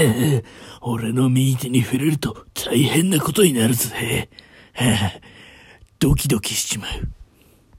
ええ、俺の右手に触れると大変なことになるぜ。ドキドキしちまう。